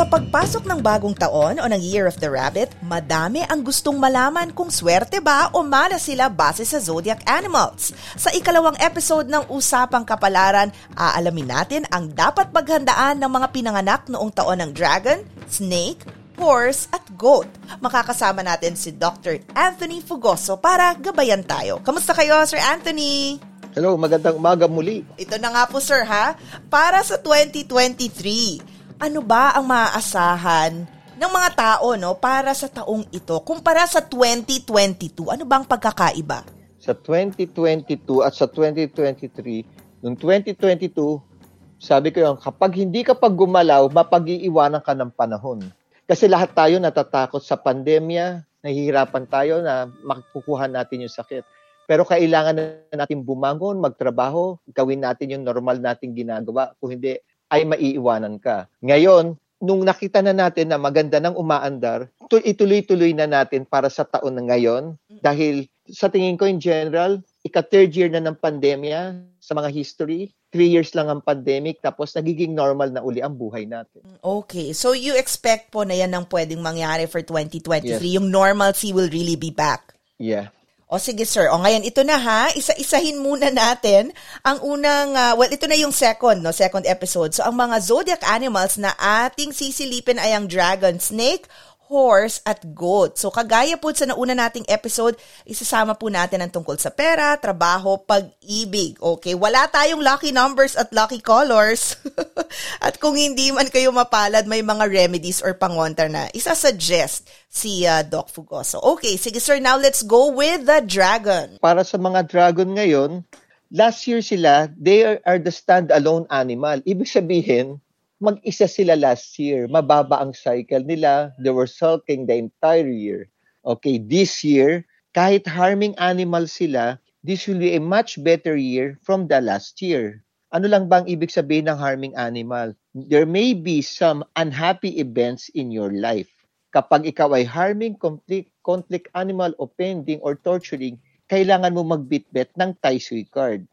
Sa pagpasok ng bagong taon o ng Year of the Rabbit, madami ang gustong malaman kung swerte ba o mala sila base sa zodiac animals. Sa ikalawang episode ng Usapang Kapalaran, aalamin natin ang dapat paghandaan ng mga pinanganak noong taon ng dragon, snake, horse at goat. Makakasama natin si Dr. Anthony Fugoso para gabayan tayo. Kamusta kayo, Sir Anthony? Hello, magandang umaga muli. Ito na nga po, sir, ha? Para sa 2023, ano ba ang maaasahan ng mga tao no para sa taong ito kumpara sa 2022? Ano bang pagkakaiba? Sa 2022 at sa 2023, noong 2022, sabi ko yung kapag hindi ka pag gumalaw, mapag-iiwanan ka ng panahon. Kasi lahat tayo natatakot sa pandemya, nahihirapan tayo na makukuha natin yung sakit. Pero kailangan na natin bumangon, magtrabaho, gawin natin yung normal nating ginagawa. Kung hindi, ay maiiwanan ka. Ngayon, nung nakita na natin na maganda ng umaandar, ituloy-tuloy na natin para sa taon na ngayon dahil sa tingin ko in general, ika-third year na ng pandemya sa mga history, three years lang ang pandemic, tapos nagiging normal na uli ang buhay natin. Okay. So you expect po na yan ang pwedeng mangyari for 2023? Yes. Yung normalcy will really be back? Yeah. O sige sir, o ngayon ito na ha, isa-isahin muna natin ang unang, uh, well ito na yung second, no, second episode. So ang mga zodiac animals na ating sisilipin ay ang dragon, snake, horse at goat. So kagaya po sa nauna nating episode, isasama po natin ang tungkol sa pera, trabaho, pag-ibig. Okay, wala tayong lucky numbers at lucky colors. at kung hindi man kayo mapalad, may mga remedies or pangontra na isa-suggest si uh, Doc Fugoso. Okay, sige sir, now let's go with the dragon. Para sa mga dragon ngayon, last year sila, they are, are the stand-alone animal. Ibig sabihin, mag-isa sila last year. Mababa ang cycle nila. They were sulking the entire year. Okay, this year, kahit harming animal sila, this will be a much better year from the last year. Ano lang bang ibig sabihin ng harming animal? There may be some unhappy events in your life. Kapag ikaw ay harming, conflict, conflict animal, offending, or torturing, kailangan mo magbitbit ng Tai Sui card.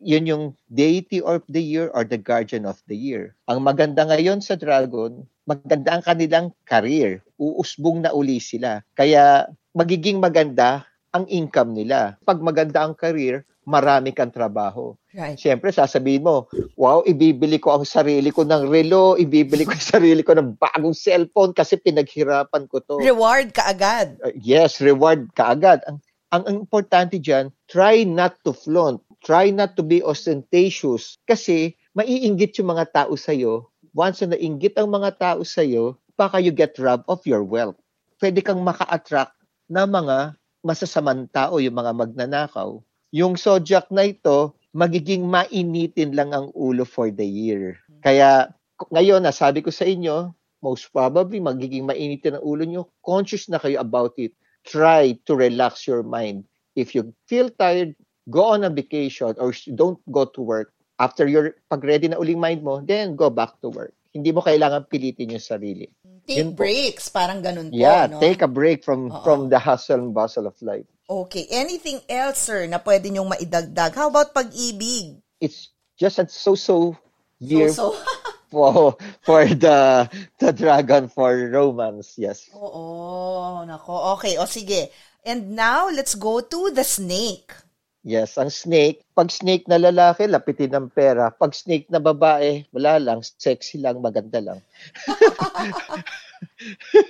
Yun yung deity of the year or the guardian of the year. Ang maganda ngayon sa dragon, maganda ang kanilang career. Uusbong na uli sila. Kaya magiging maganda ang income nila. Pag maganda ang career, marami kang trabaho. Right. Siyempre, sasabihin mo, wow, ibibili ko ang sarili ko ng relo, ibibili ko ang sarili ko ng bagong cellphone kasi pinaghirapan ko to. Reward ka agad. Uh, yes, reward ka agad. Ang, ang, ang importante dyan, try not to flaunt. Try not to be ostentatious kasi maiinggit yung mga tao sa'yo. Once na nainggit ang mga tao sa'yo, baka you get robbed of your wealth. Pwede kang maka-attract na mga masasamang tao, yung mga magnanakaw. Yung zodiac na ito, magiging mainitin lang ang ulo for the year. Kaya ngayon, nasabi ko sa inyo, most probably magiging mainitin ang ulo nyo. Conscious na kayo about it. Try to relax your mind. If you feel tired, go on a vacation or don't go to work. After your pag-ready na uling mind mo, then go back to work. Hindi mo kailangan pilitin yung sarili. Take Yun po. breaks, parang ganun Yeah, po, no? take a break from Oo. from the hustle and bustle of life. Okay. Anything else, sir, na pwede niyong maidagdag? How about pag-ibig? It's just a so-so year So, for for the the dragon for romance. Yes. Oo, nako. Okay, o sige. And now, let's go to the snake. Yes, ang snake, pag snake na lalaki, lapitin ng pera. Pag snake na babae, wala lang, sexy lang, maganda lang.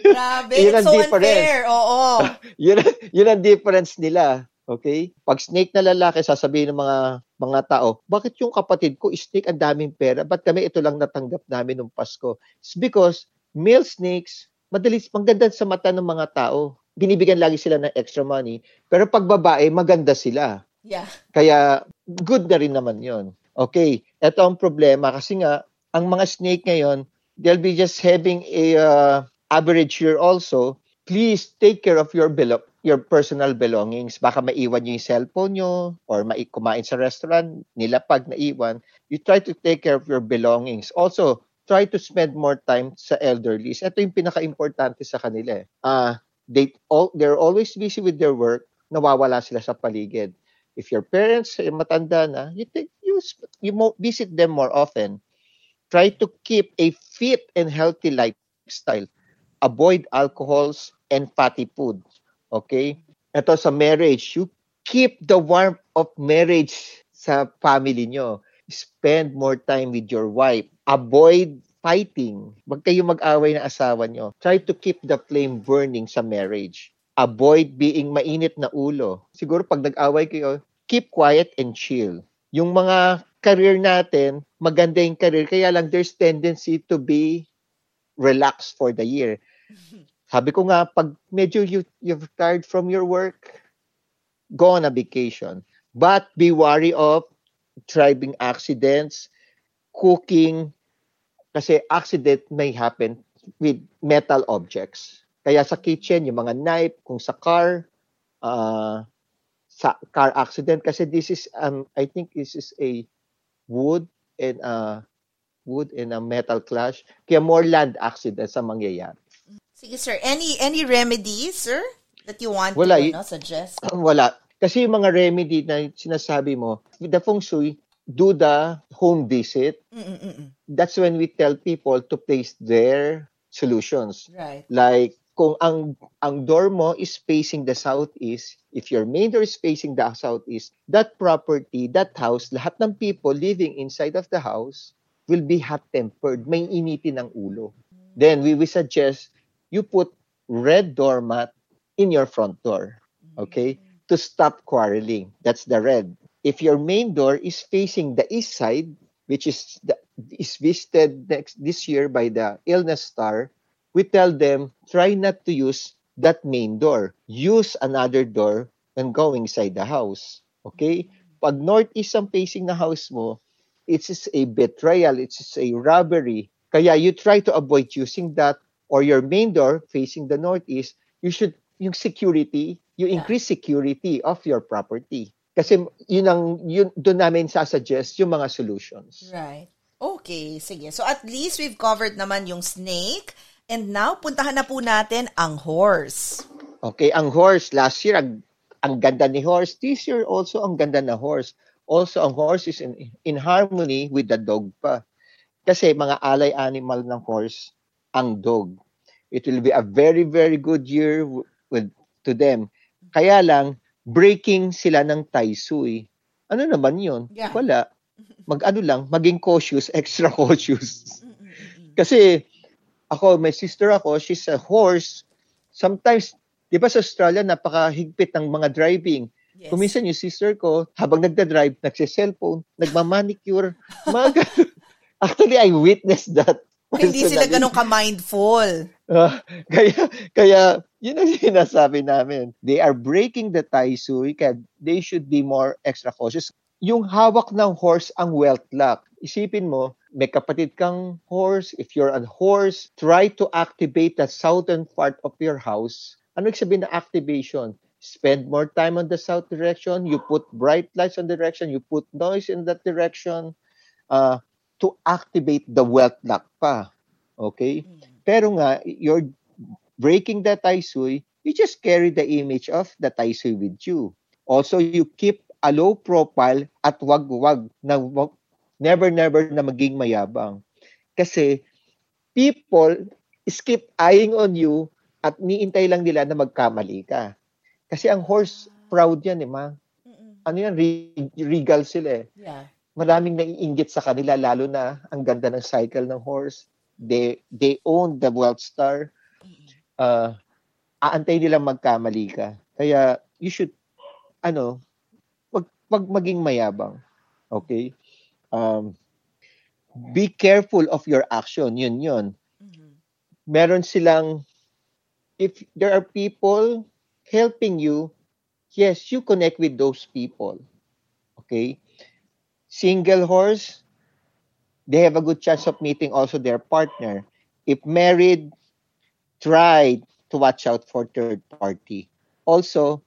Grabe, Yun it's ang so difference. unfair. Oo. yun, yun ang difference nila. Okay? Pag snake na lalaki, sasabihin ng mga mga tao, bakit yung kapatid ko, snake, ang daming pera? Ba't kami ito lang natanggap namin nung Pasko? It's because male snakes, madalis, maganda sa mata ng mga tao. Binibigyan lagi sila ng extra money. Pero pag babae, maganda sila. Yeah. Kaya good na rin naman yon. Okay, ito ang problema kasi nga, ang mga snake ngayon, they'll be just having a uh, average year also. Please take care of your belo- your personal belongings. Baka maiwan nyo yung cellphone nyo or mai kumain sa restaurant, nila pag naiwan. You try to take care of your belongings. Also, try to spend more time sa elderly. Ito yung pinaka-importante sa kanila. Uh, they all, they're always busy with their work, nawawala sila sa paligid. If your parents ay matanda na, you take you you visit them more often. Try to keep a fit and healthy lifestyle. Avoid alcohols and fatty foods Okay? Ito sa marriage, you keep the warmth of marriage sa family nyo. Spend more time with your wife. Avoid fighting. Huwag kayo mag-away ng asawa nyo. Try to keep the flame burning sa marriage. Avoid being mainit na ulo. Siguro pag nag-away kayo, keep quiet and chill. Yung mga career natin, maganda yung career, kaya lang there's tendency to be relaxed for the year. Sabi ko nga, pag medyo you, you've tired from your work, go on a vacation. But be wary of driving accidents, cooking, kasi accident may happen with metal objects. Kaya sa kitchen, yung mga knife, kung sa car, uh, sa car accident, kasi this is, um, I think this is a wood and uh, wood and a metal clash. Kaya more land accidents ang mangyayari. Sige sir, any any remedies sir that you want wala, to no, suggest? Wala. Kasi yung mga remedy na sinasabi mo, the feng shui, do the home visit. Mm-mm-mm. That's when we tell people to place their solutions. Right. Like kung ang ang door mo is facing the southeast, if your main door is facing the southeast, that property, that house, lahat ng people living inside of the house will be hot-tempered. May initin ng ulo. Then we will suggest you put red doormat in your front door, okay, to stop quarreling. That's the red. If your main door is facing the east side, which is the, is visited next this year by the illness star, we tell them try not to use that main door. Use another door when going inside the house. Okay? Pag northeast ang facing na house mo, it's a betrayal, it's a robbery. Kaya you try to avoid using that or your main door facing the northeast, you should, yung security, you increase security of your property. Kasi yun ang, yun, doon namin sasuggest yung mga solutions. Right. Okay, sige. So at least we've covered naman yung snake. And now, puntahan na po natin ang horse. Okay, ang horse. Last year, ang, ang ganda ni horse. This year also, ang ganda na horse. Also, ang horse is in, in harmony with the dog pa. Kasi mga alay animal ng horse, ang dog. It will be a very, very good year with to them. Kaya lang, breaking sila ng taisui. Ano naman yun? Yeah. Wala. Mag-ano lang, maging cautious, extra cautious. Kasi, ako, my sister ako, she's a horse. Sometimes, di ba sa Australia, napakahigpit ng mga driving. Yes. Kuminsan yung sister ko, habang nagda-drive, nagsi-cellphone, nagma-manicure, mga Actually, I witnessed that. Hindi sila ganun ka-mindful. Uh, kaya, kaya, yun ang sinasabi namin. They are breaking the taisui, kaya they should be more extra cautious. Yung hawak ng horse ang wealth luck. Isipin mo, may kapatid kang horse. If you're a horse, try to activate the southern part of your house. Ano sabihin na activation? Spend more time on the south direction. You put bright lights on the direction. You put noise in that direction. Uh, to activate the wealth lock pa. Okay? Mm. Pero nga, you're breaking the taisui, you just carry the image of the taisui with you. Also, you keep a low profile at wag-wag na never never na maging mayabang. Kasi people skip eyeing on you at niintay lang nila na magkamali ka. Kasi ang horse proud yan eh, ma. Ano yan, regal sila eh. Yeah maraming naiinggit sa kanila lalo na ang ganda ng cycle ng horse. They they own the wealth star. Uh, aantay nilang magkamali ka. Kaya you should ano, wag, wag maging mayabang. Okay? Um, be careful of your action. Yun yun. Mm-hmm. Meron silang if there are people helping you, yes, you connect with those people. Okay? Single horse, they have a good chance of meeting also their partner. If married, try to watch out for third party. also,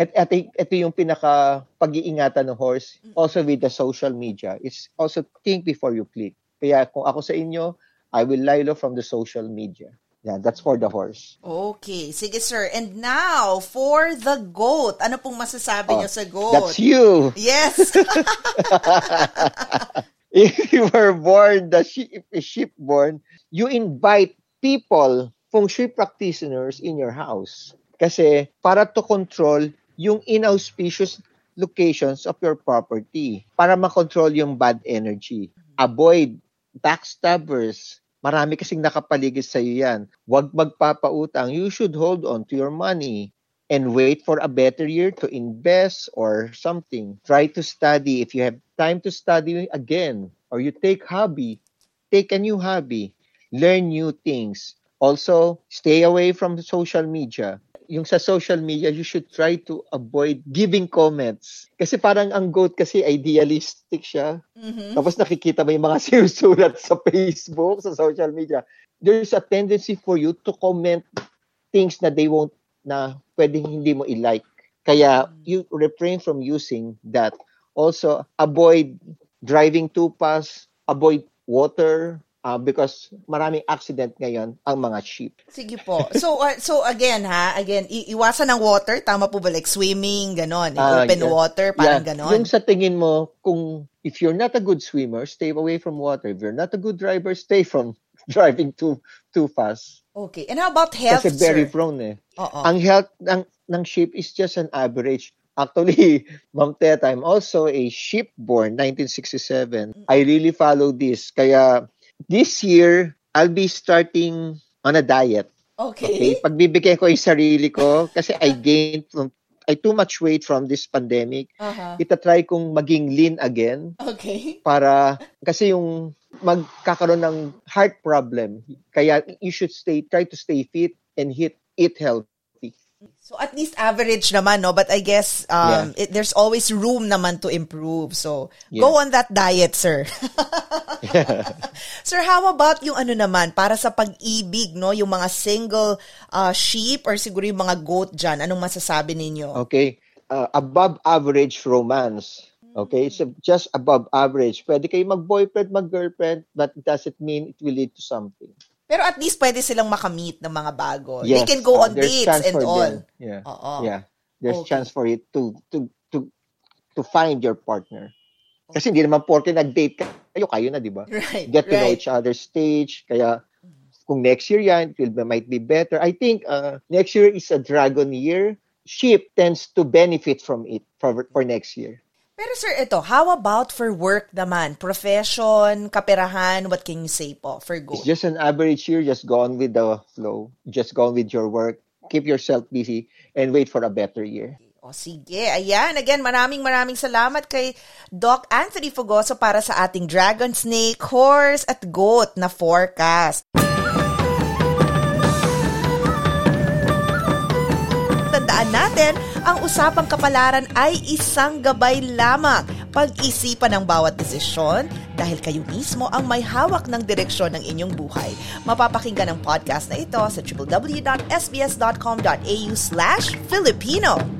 at, at ito yung pinaka pag-iingatan ng horse, also with the social media. It's also think before you click. Kaya kung ako sa inyo, I will lilo from the social media. Yeah, that's for the horse. Okay. Sige, sir. And now, for the goat. Ano pong masasabi Oh, niyo sa goat? That's you. Yes. if you were born the sheep, sheep born, you invite people, feng shui practitioners in your house. Kasi para to control yung inauspicious locations of your property. Para makontrol yung bad energy. Avoid backstabbers. Marami kasing nakapaligid sa iyo yan. Huwag magpapautang. You should hold on to your money and wait for a better year to invest or something. Try to study. If you have time to study again, or you take hobby, take a new hobby, learn new things. Also, stay away from social media. Yung sa social media, you should try to avoid giving comments. Kasi parang ang goat kasi idealistic siya. Mhm. Tapos nakikita mo yung mga sinusulat sa Facebook, sa social media. There's a tendency for you to comment things na they won't, na pwedeng hindi mo i-like. Kaya you refrain from using that. Also, avoid driving too fast, avoid water, uh, because maraming accident ngayon ang mga sheep. Sige po. So, uh, so again ha, again, i- iwasan ng water, tama po ba? Like swimming, ganon. Ah, Open yeah. water, parang Yeah, ganon. Yung sa tingin mo, kung if you're not a good swimmer, stay away from water. If you're not a good driver, stay from driving too too fast. Okay. And how about health, Kasi very sir? prone eh. Oo. Ang health ng, ng sheep is just an average. Actually, Ma'am Teta, I'm also a sheep born, 1967. I really follow this. Kaya this year, I'll be starting on a diet. Okay? Okay. Pagbibigyan ko yung sarili ko kasi I gained from I too much weight from this pandemic. Aha. Itatry kong maging lean again Okay. para kasi yung magkakaroon ng heart problem. Kaya you should stay try to stay fit and hit eat healthy. So at least average naman, no? But I guess um, it, there's always room naman to improve. So Yeah. go on that diet, sir. sir, how about yung ano naman, para sa pag-ibig, no? Yung mga single uh, sheep or siguro yung mga goat dyan. Anong masasabi ninyo? Okay? Uh, above average romance. Okay? So just above average. Pwede kayo mag-boyfriend, mag-girlfriend, but it doesn't mean it will lead to something. Pero at least pwede silang makamit ng mga bago. They Yes, can go uh, on there's dates and all. them. Yeah. Oo. Yeah. There's Okay. chance for it to to to to find your partner. Kasi hindi naman porke nag-date kayo, kayo na, di ba? Right, Get to know right. each other's stage. Kaya kung next year yan, it will, might be better. I think uh, next year is a dragon year. Sheep tends to benefit from it for, for next year. Pero sir, ito, how about for work naman? Profession, kaperahan, what can you say po for goat? It's just an average year. Just go on with the flow. Just go on with your work. Keep yourself busy and wait for a better year. Sige, ayan. Again, maraming maraming salamat kay Doc Anthony Fogoso para sa ating dragon, snake, horse, at goat na forecast. Tandaan natin, ang usapang kapalaran ay isang gabay lamang. Pag-isipan ang bawat desisyon dahil kayo mismo ang may hawak ng direksyon ng inyong buhay. Mapapakinggan ang podcast na ito sa www.sbs.com.au slash Filipino.